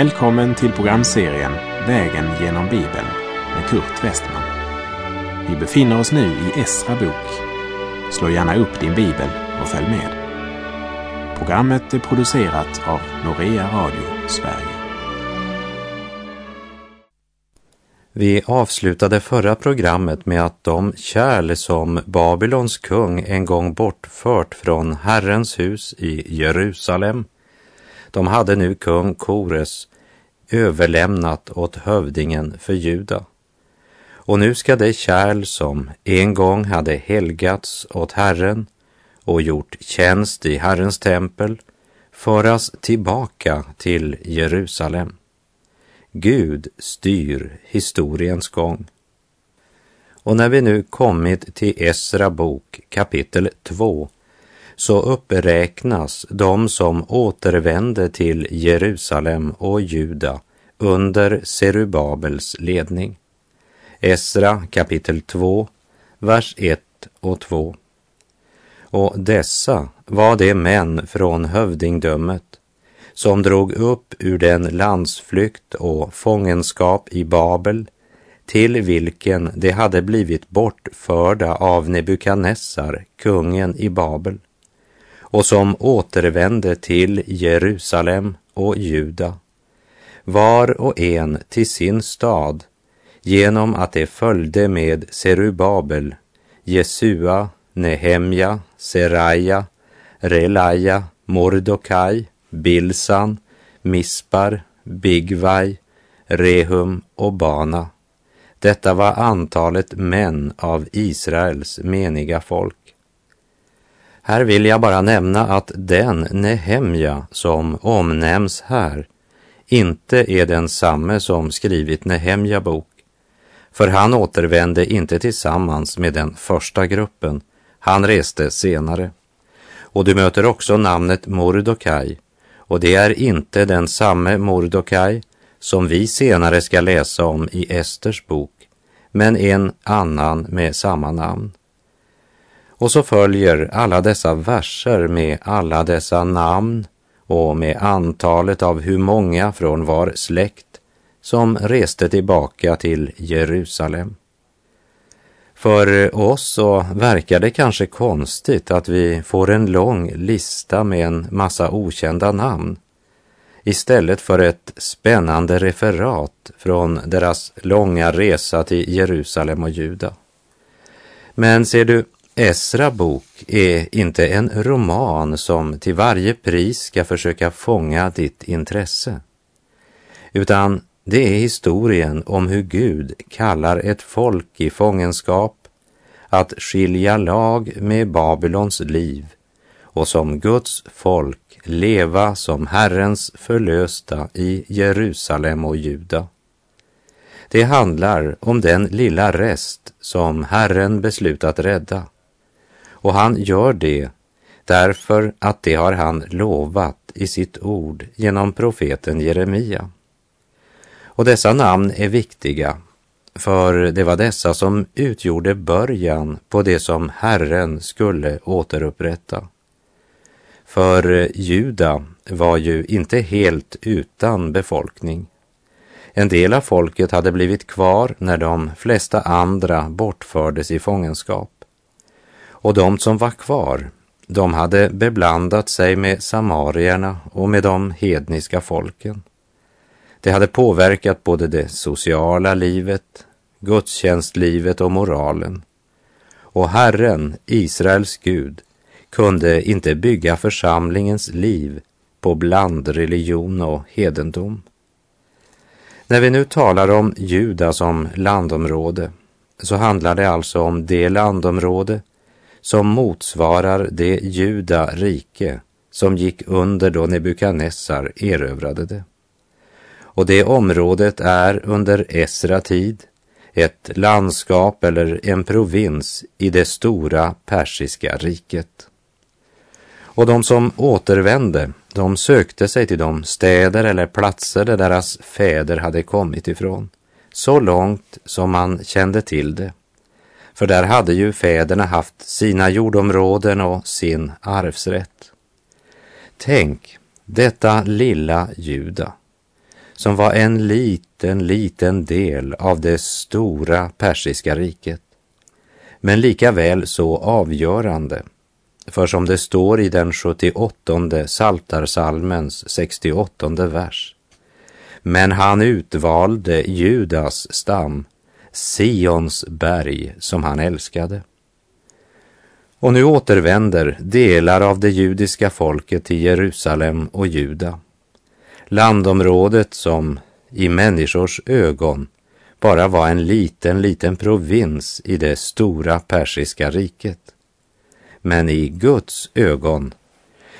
Välkommen till programserien Vägen genom Bibeln med Kurt Westman. Vi befinner oss nu i Esra bok. Slå gärna upp din bibel och följ med. Programmet är producerat av Norea Radio Sverige. Vi avslutade förra programmet med att de kärl som Babylons kung en gång bortfört från Herrens hus i Jerusalem, de hade nu kung Kores överlämnat åt hövdingen för Juda. Och nu ska det kärl som en gång hade helgats åt Herren och gjort tjänst i Herrens tempel föras tillbaka till Jerusalem. Gud styr historiens gång. Och när vi nu kommit till Esra bok kapitel 2 så uppräknas de som återvände till Jerusalem och Juda under Serubabels ledning. Esra kapitel 2, vers 1 och 2. Och dessa var de män från hövdingdömet som drog upp ur den landsflykt och fångenskap i Babel till vilken de hade blivit bortförda av Nebukadnessar, kungen i Babel, och som återvände till Jerusalem och Juda, var och en till sin stad, genom att de följde med Serubabel, Jesua, Nehemja, Seraja, Relaja, Mordokaj, Bilsan, Mispar, Bigvaj, Rehum och Bana. Detta var antalet män av Israels meniga folk. Här vill jag bara nämna att den Nehemja som omnämns här inte är densamme som skrivit Nehemja bok, för han återvände inte tillsammans med den första gruppen, han reste senare. Och du möter också namnet Mordokaj, och det är inte den samme Mordokaj som vi senare ska läsa om i Esters bok, men en annan med samma namn. Och så följer alla dessa verser med alla dessa namn och med antalet av hur många från var släkt som reste tillbaka till Jerusalem. För oss så verkar det kanske konstigt att vi får en lång lista med en massa okända namn istället för ett spännande referat från deras långa resa till Jerusalem och Juda. Men ser du, Esra bok är inte en roman som till varje pris ska försöka fånga ditt intresse, utan det är historien om hur Gud kallar ett folk i fångenskap att skilja lag med Babylons liv och som Guds folk leva som Herrens förlösta i Jerusalem och Juda. Det handlar om den lilla rest som Herren beslutat rädda och han gör det därför att det har han lovat i sitt ord genom profeten Jeremia. Och dessa namn är viktiga, för det var dessa som utgjorde början på det som Herren skulle återupprätta. För Juda var ju inte helt utan befolkning. En del av folket hade blivit kvar när de flesta andra bortfördes i fångenskap. Och de som var kvar, de hade beblandat sig med samarierna och med de hedniska folken. Det hade påverkat både det sociala livet, gudstjänstlivet och moralen. Och Herren, Israels Gud, kunde inte bygga församlingens liv på blandreligion och hedendom. När vi nu talar om Juda som landområde så handlar det alltså om det landområde som motsvarar det Juda rike som gick under då Nebukadnessar erövrade det. Och det området är under Esra tid ett landskap eller en provins i det stora persiska riket. Och de som återvände, de sökte sig till de städer eller platser där deras fäder hade kommit ifrån, så långt som man kände till det. För där hade ju fäderna haft sina jordområden och sin arvsrätt. Tänk, detta lilla Juda, som var en liten, liten del av det stora persiska riket. Men lika väl så avgörande. För som det står i den 78 Saltarsalmens 68 vers. Men han utvalde Judas stam, Sions berg som han älskade. Och nu återvänder delar av det judiska folket till Jerusalem och Juda. Landområdet som i människors ögon bara var en liten, liten provins i det stora persiska riket. Men i Guds ögon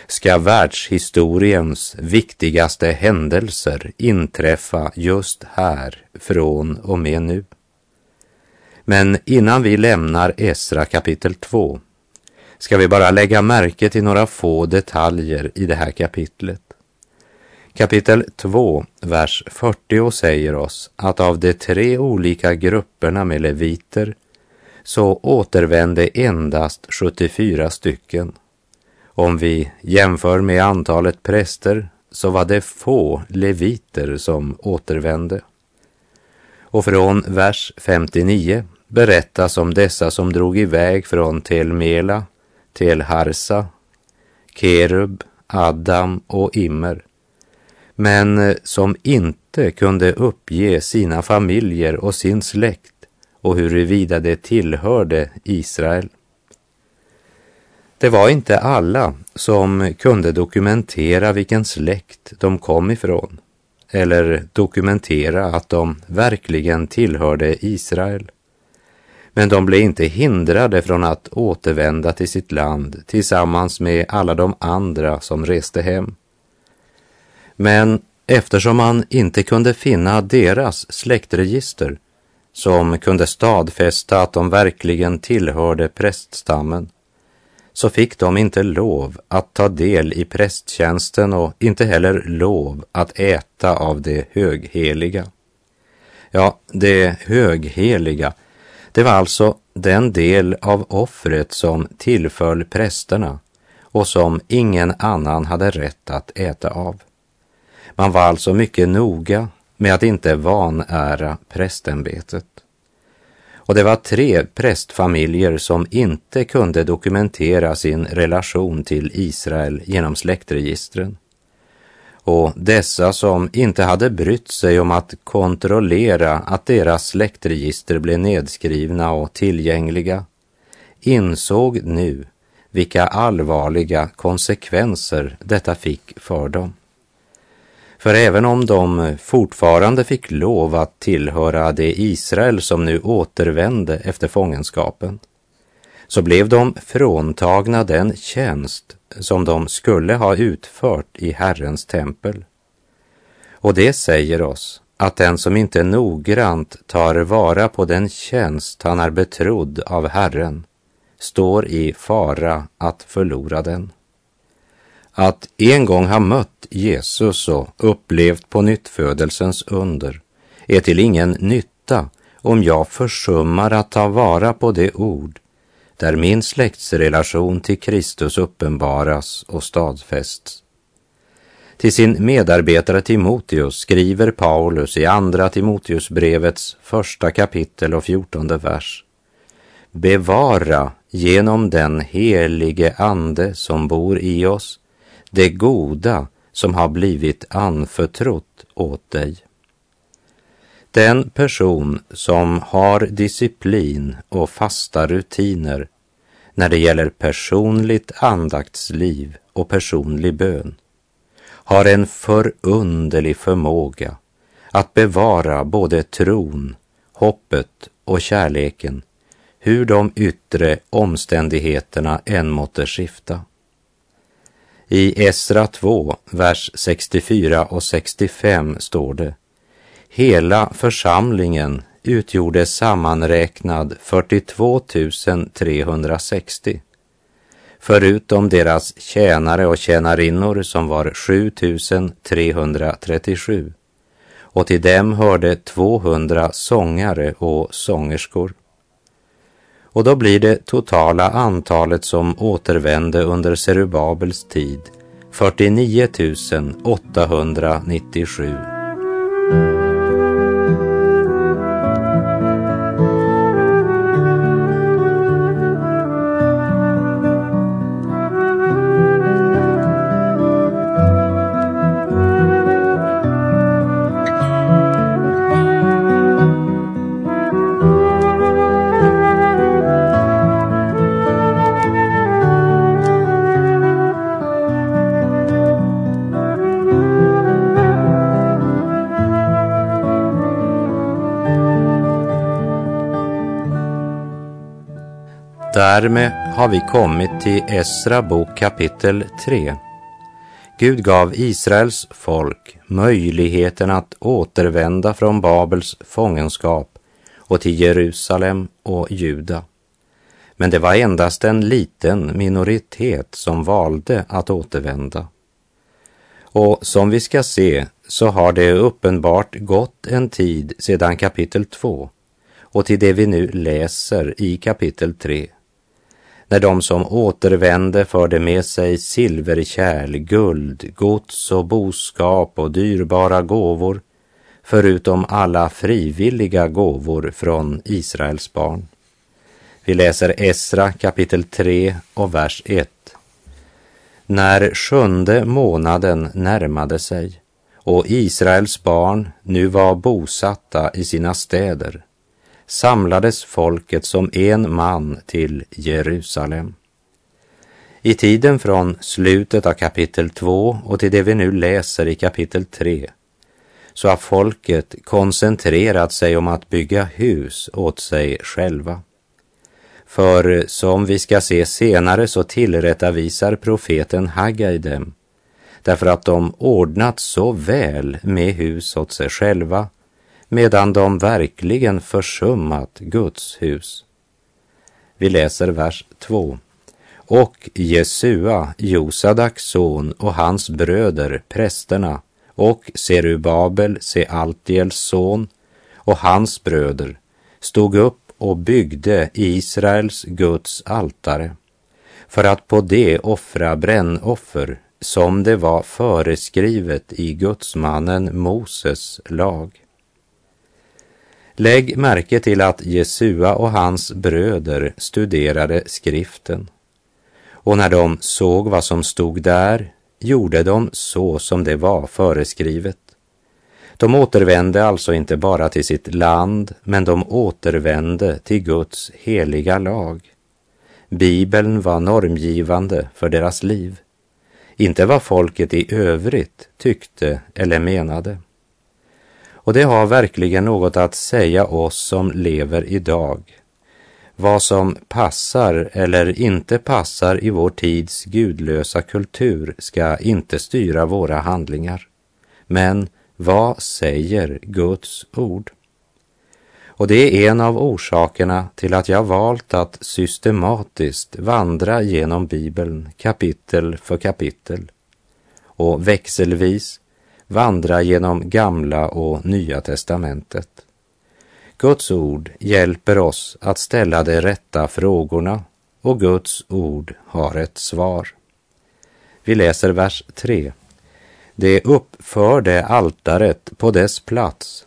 ska världshistoriens viktigaste händelser inträffa just här från och med nu. Men innan vi lämnar Esra kapitel 2 ska vi bara lägga märke till några få detaljer i det här kapitlet. Kapitel 2, vers 40 säger oss att av de tre olika grupperna med leviter så återvände endast 74 stycken. Om vi jämför med antalet präster så var det få leviter som återvände. Och från vers 59 berättas om dessa som drog iväg från Telmela Telharsa, Harsa, Kerub, Adam och Immer men eh, som inte kunde uppge sina familjer och sin släkt och huruvida det tillhörde Israel. Det var inte alla som kunde dokumentera vilken släkt de kom ifrån eller dokumentera att de verkligen tillhörde Israel. Men de blev inte hindrade från att återvända till sitt land tillsammans med alla de andra som reste hem. Men eftersom man inte kunde finna deras släktregister som kunde stadfästa att de verkligen tillhörde präststammen så fick de inte lov att ta del i prästtjänsten och inte heller lov att äta av det högheliga. Ja, det högheliga, det var alltså den del av offret som tillföll prästerna och som ingen annan hade rätt att äta av. Man var alltså mycket noga med att inte vanära prästämbetet. Och det var tre prästfamiljer som inte kunde dokumentera sin relation till Israel genom släktregistren. Och dessa som inte hade brytt sig om att kontrollera att deras släktregister blev nedskrivna och tillgängliga insåg nu vilka allvarliga konsekvenser detta fick för dem. För även om de fortfarande fick lov att tillhöra det Israel som nu återvände efter fångenskapen, så blev de fråntagna den tjänst som de skulle ha utfört i Herrens tempel. Och det säger oss att den som inte noggrant tar vara på den tjänst han är betrodd av Herren står i fara att förlora den. Att en gång ha mött Jesus och upplevt på nyttfödelsens under är till ingen nytta om jag försummar att ta vara på det ord där min släktsrelation till Kristus uppenbaras och stadfästs. Till sin medarbetare Timoteus skriver Paulus i Andra Timoteusbrevets första kapitel och fjortonde vers. Bevara genom den helige Ande som bor i oss det goda som har blivit anförtrott åt dig. Den person som har disciplin och fasta rutiner när det gäller personligt andaktsliv och personlig bön har en förunderlig förmåga att bevara både tron, hoppet och kärleken hur de yttre omständigheterna än måtte skifta. I Esra 2, vers 64 och 65 står det Hela församlingen utgjorde sammanräknad 42 360 förutom deras tjänare och tjänarinnor som var 7 337 och till dem hörde 200 sångare och sångerskor. Och då blir det totala antalet som återvände under Serubabels tid 49 897. Därmed har vi kommit till Esra bok kapitel 3. Gud gav Israels folk möjligheten att återvända från Babels fångenskap och till Jerusalem och Juda. Men det var endast en liten minoritet som valde att återvända. Och som vi ska se så har det uppenbart gått en tid sedan kapitel 2 och till det vi nu läser i kapitel 3 när de som återvände förde med sig silverkärl, guld, gods och boskap och dyrbara gåvor, förutom alla frivilliga gåvor från Israels barn. Vi läser Esra kapitel 3 och vers 1. När sjunde månaden närmade sig och Israels barn nu var bosatta i sina städer samlades folket som en man till Jerusalem. I tiden från slutet av kapitel 2 och till det vi nu läser i kapitel 3 så har folket koncentrerat sig om att bygga hus åt sig själva. För som vi ska se senare så tillrättavisar profeten Haggai dem därför att de ordnat så väl med hus åt sig själva medan de verkligen försummat Guds hus. Vi läser vers 2. Och Jesua, Josadaks son och hans bröder, prästerna, och Serubabel, Sealtiels son, och hans bröder stod upp och byggde Israels Guds altare för att på det offra brännoffer som det var föreskrivet i gudsmannen Moses lag. Lägg märke till att Jesua och hans bröder studerade skriften. Och när de såg vad som stod där gjorde de så som det var föreskrivet. De återvände alltså inte bara till sitt land, men de återvände till Guds heliga lag. Bibeln var normgivande för deras liv, inte vad folket i övrigt tyckte eller menade. Och det har verkligen något att säga oss som lever idag. Vad som passar eller inte passar i vår tids gudlösa kultur ska inte styra våra handlingar. Men vad säger Guds ord? Och det är en av orsakerna till att jag valt att systematiskt vandra genom Bibeln kapitel för kapitel och växelvis vandra genom gamla och nya testamentet. Guds ord hjälper oss att ställa de rätta frågorna och Guds ord har ett svar. Vi läser vers 3. Det uppförde altaret på dess plats,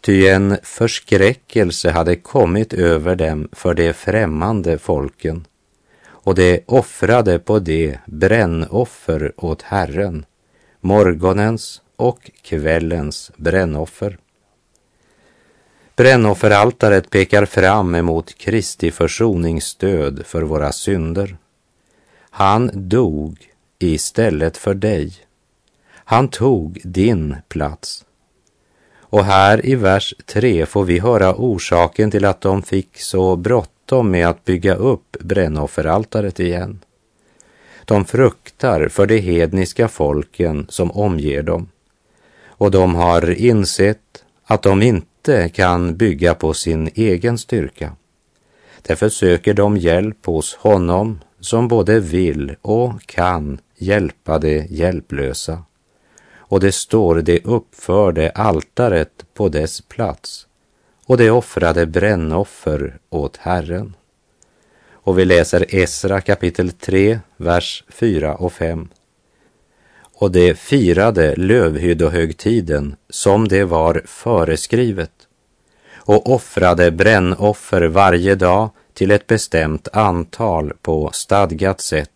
ty en förskräckelse hade kommit över dem för de främmande folken, och de offrade på det brännoffer åt Herren, morgonens och kvällens brännoffer. Brännofferaltaret pekar fram emot Kristi försoningsstöd för våra synder. Han dog istället för dig. Han tog din plats. Och här i vers 3 får vi höra orsaken till att de fick så bråttom med att bygga upp brännofferaltaret igen. De fruktar för de hedniska folken som omger dem och de har insett att de inte kan bygga på sin egen styrka. Därför söker de hjälp hos honom som både vill och kan hjälpa de hjälplösa. Och det står det uppförde altaret på dess plats och det offrade brännoffer åt Herren. Och vi läser Esra kapitel 3, vers 4 och 5 och de firade lövhyddohögtiden som det var föreskrivet och offrade brännoffer varje dag till ett bestämt antal på stadgat sätt.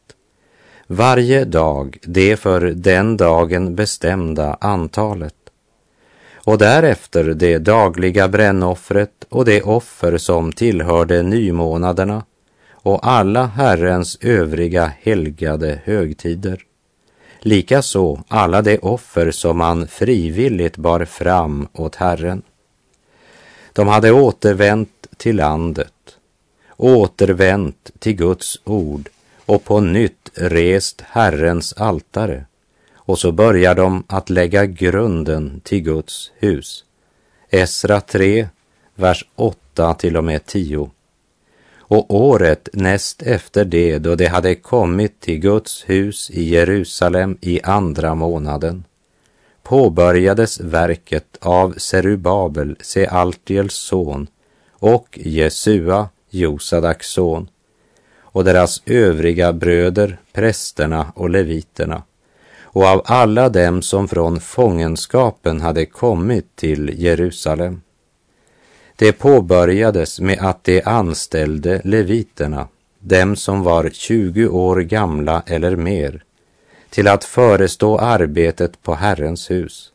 Varje dag det för den dagen bestämda antalet. Och därefter det dagliga brännoffret och det offer som tillhörde nymånaderna och alla Herrens övriga helgade högtider. Likaså alla de offer som man frivilligt bar fram åt Herren. De hade återvänt till landet, återvänt till Guds ord och på nytt rest Herrens altare. Och så börjar de att lägga grunden till Guds hus. Esra 3, vers 8 till och med 10. Och året näst efter det då de hade kommit till Guds hus i Jerusalem i andra månaden påbörjades verket av Serubabel, Sealtiels son, och Jesua, Josadaks son, och deras övriga bröder, prästerna och leviterna, och av alla dem som från fångenskapen hade kommit till Jerusalem. Det påbörjades med att de anställde leviterna, dem som var 20 år gamla eller mer, till att förestå arbetet på Herrens hus.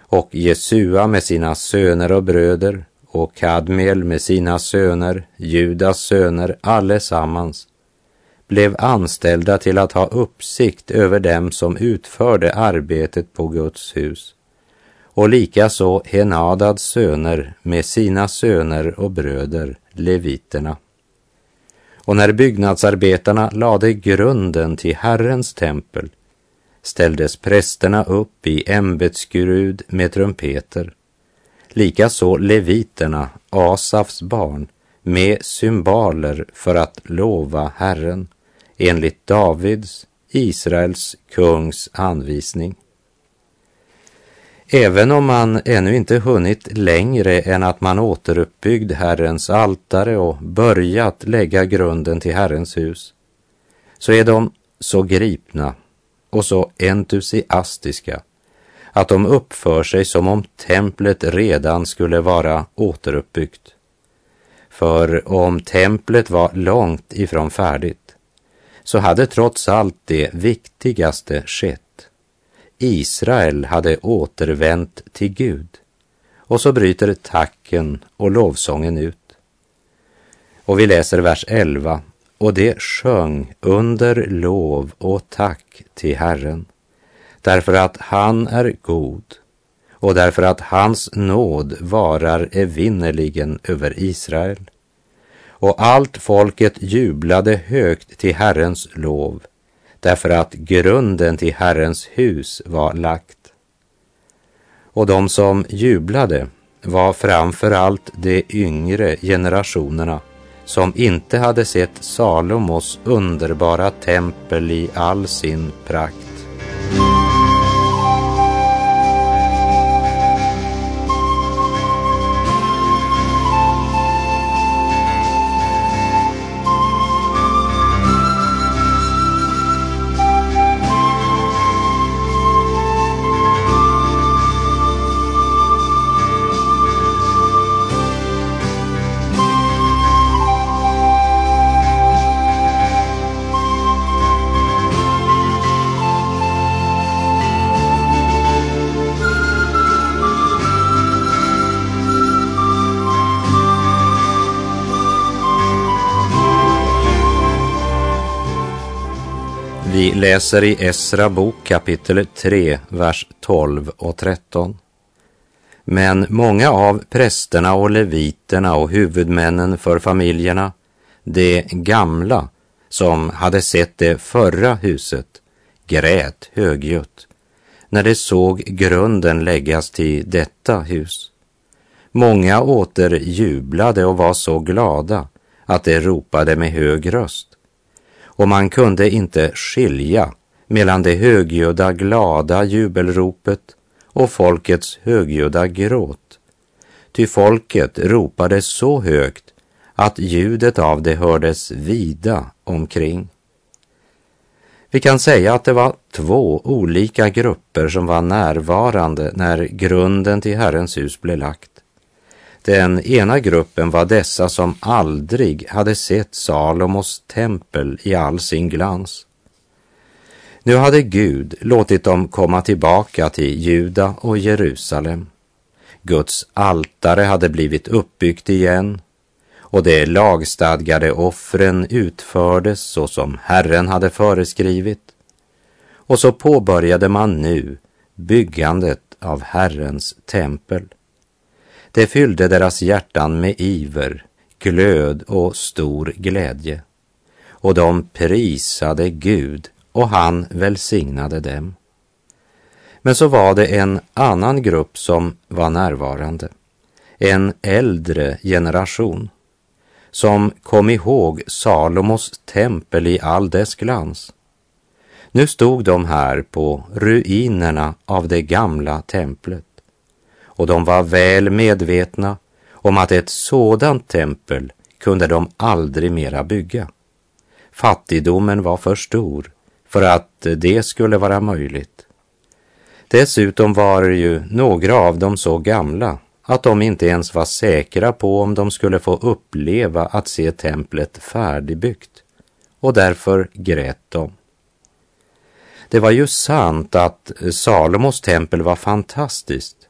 Och Jesua med sina söner och bröder och Kadmiel med sina söner, Judas söner, allesammans, blev anställda till att ha uppsikt över dem som utförde arbetet på Guds hus och likaså Henadads söner med sina söner och bröder, leviterna. Och när byggnadsarbetarna lade grunden till Herrens tempel ställdes prästerna upp i ämbetsskrud med trumpeter. Likaså leviterna, Asafs barn, med symboler för att lova Herren enligt Davids, Israels kungs anvisning. Även om man ännu inte hunnit längre än att man återuppbyggd Herrens altare och börjat lägga grunden till Herrens hus, så är de så gripna och så entusiastiska att de uppför sig som om templet redan skulle vara återuppbyggt. För om templet var långt ifrån färdigt så hade trots allt det viktigaste skett. Israel hade återvänt till Gud. Och så bryter tacken och lovsången ut. Och vi läser vers 11 och det sjöng under lov och tack till Herren, därför att han är god och därför att hans nåd varar evinnerligen över Israel. Och allt folket jublade högt till Herrens lov, därför att grunden till Herrens hus var lagt. Och de som jublade var framför allt de yngre generationerna som inte hade sett Salomos underbara tempel i all sin prakt. Läser i Esra bok kapitel 3, vers 12 och 13. Men många av prästerna och leviterna och huvudmännen för familjerna, de gamla som hade sett det förra huset, grät högljutt när de såg grunden läggas till detta hus. Många åter jublade och var så glada att de ropade med hög röst och man kunde inte skilja mellan det högljudda glada jubelropet och folkets högljudda gråt. Ty folket ropade så högt att ljudet av det hördes vida omkring. Vi kan säga att det var två olika grupper som var närvarande när grunden till Herrens hus blev lagt. Den ena gruppen var dessa som aldrig hade sett Salomos tempel i all sin glans. Nu hade Gud låtit dem komma tillbaka till Juda och Jerusalem. Guds altare hade blivit uppbyggt igen och de lagstadgade offren utfördes så som Herren hade föreskrivit. Och så påbörjade man nu byggandet av Herrens tempel. Det fyllde deras hjärtan med iver, glöd och stor glädje. Och de prisade Gud och han välsignade dem. Men så var det en annan grupp som var närvarande, en äldre generation som kom ihåg Salomos tempel i all dess glans. Nu stod de här på ruinerna av det gamla templet och de var väl medvetna om att ett sådant tempel kunde de aldrig mera bygga. Fattigdomen var för stor för att det skulle vara möjligt. Dessutom var ju några av dem så gamla att de inte ens var säkra på om de skulle få uppleva att se templet färdigbyggt och därför grät de. Det var ju sant att Salomos tempel var fantastiskt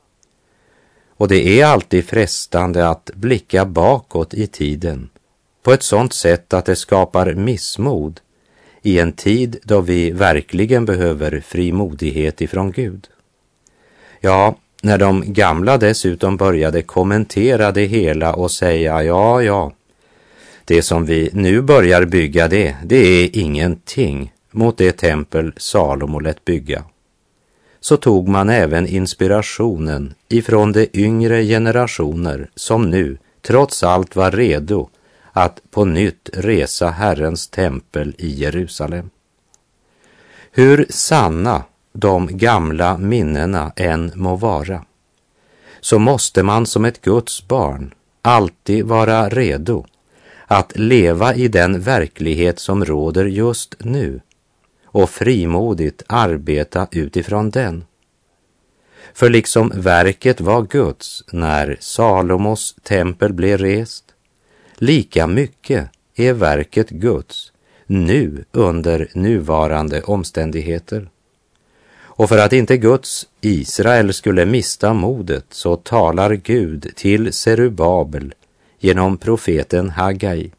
och det är alltid frestande att blicka bakåt i tiden på ett sådant sätt att det skapar missmod i en tid då vi verkligen behöver frimodighet ifrån Gud. Ja, när de gamla dessutom började kommentera det hela och säga ja, ja, det som vi nu börjar bygga det, det är ingenting mot det tempel Salomo lät bygga. Så tog man även inspirationen ifrån de yngre generationer som nu trots allt var redo att på nytt resa Herrens tempel i Jerusalem. Hur sanna de gamla minnena än må vara, så måste man som ett Guds barn alltid vara redo att leva i den verklighet som råder just nu och frimodigt arbeta utifrån den. För liksom verket var Guds när Salomos tempel blev rest, lika mycket är verket Guds nu under nuvarande omständigheter. Och för att inte Guds Israel skulle mista modet så talar Gud till Serubabel genom profeten Haggai.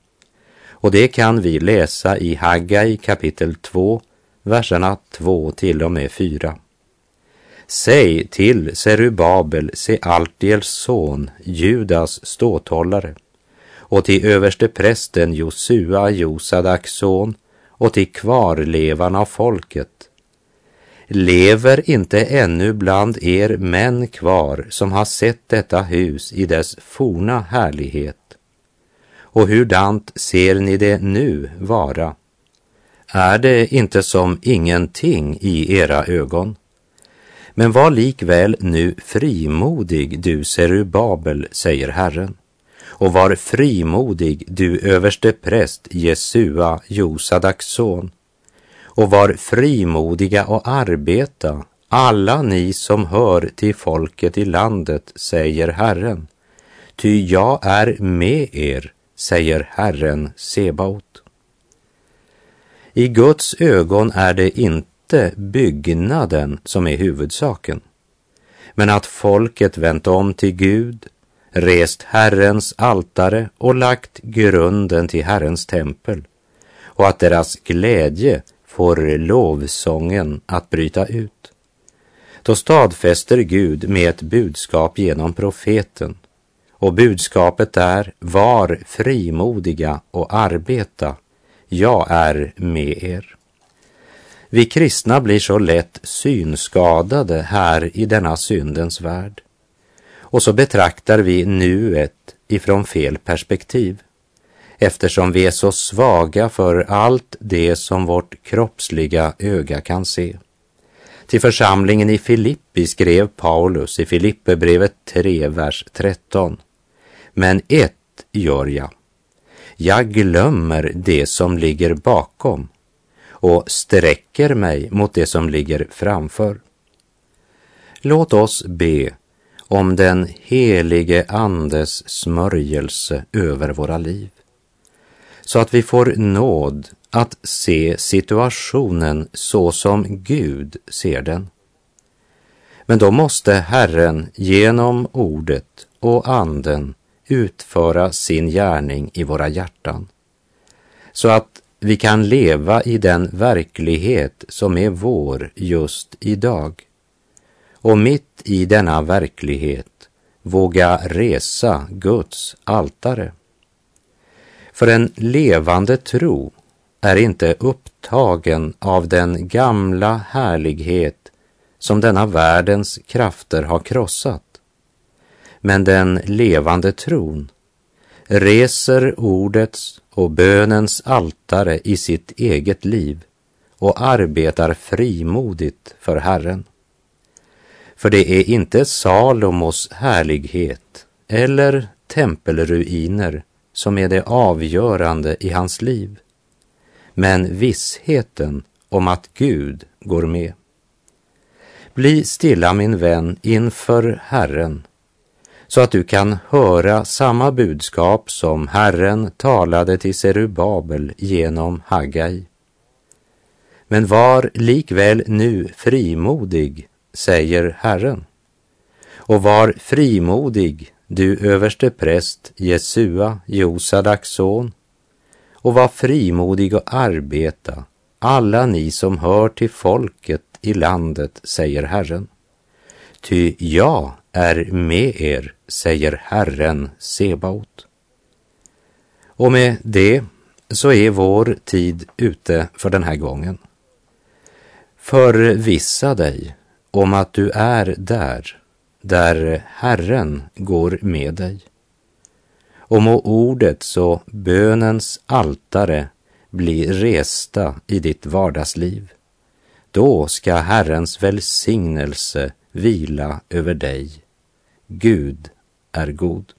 Och det kan vi läsa i Haggai kapitel 2, verserna 2 till och med 4. Säg till Serubabel, Sealtiels son, Judas ståthållare, och till översteprästen Josua, Josadaks son, och till kvarlevarna av folket. Lever inte ännu bland er män kvar som har sett detta hus i dess forna härlighet? Och hurdant ser ni det nu vara? Är det inte som ingenting i era ögon? Men var likväl nu frimodig, du Serubabel, säger Herren, och var frimodig, du överste präst Jesua, Josadaks son, och var frimodiga och arbeta, alla ni som hör till folket i landet, säger Herren. Ty jag är med er, säger Herren Sebaot. I Guds ögon är det inte byggnaden som är huvudsaken, men att folket vänt om till Gud, rest Herrens altare och lagt grunden till Herrens tempel och att deras glädje får lovsången att bryta ut. Då stadfäster Gud med ett budskap genom profeten och budskapet är var frimodiga och arbeta jag är med er. Vi kristna blir så lätt synskadade här i denna syndens värld. Och så betraktar vi nuet ifrån fel perspektiv eftersom vi är så svaga för allt det som vårt kroppsliga öga kan se. Till församlingen i Filippi skrev Paulus i Filipperbrevet 3, vers 13. Men ett gör jag, jag glömmer det som ligger bakom och sträcker mig mot det som ligger framför. Låt oss be om den helige Andes smörjelse över våra liv, så att vi får nåd att se situationen så som Gud ser den. Men då måste Herren genom ordet och anden utföra sin gärning i våra hjärtan, så att vi kan leva i den verklighet som är vår just idag. Och mitt i denna verklighet våga resa Guds altare. För en levande tro är inte upptagen av den gamla härlighet som denna världens krafter har krossat. Men den levande tron reser ordets och bönens altare i sitt eget liv och arbetar frimodigt för Herren. För det är inte Salomos härlighet eller tempelruiner som är det avgörande i hans liv, men vissheten om att Gud går med. Bli stilla min vän inför Herren så att du kan höra samma budskap som Herren talade till Serubabel genom Haggai. Men var likväl nu frimodig, säger Herren. Och var frimodig, du överste präst Jesua, Josadaks son, och var frimodig och arbeta, alla ni som hör till folket i landet, säger Herren. Ty jag är med er, säger Herren Sebaot. Och med det så är vår tid ute för den här gången. Förvissa dig om att du är där, där Herren går med dig. Och må ordets och bönens altare bli resta i ditt vardagsliv. Då ska Herrens välsignelse vila över dig. Gud är god.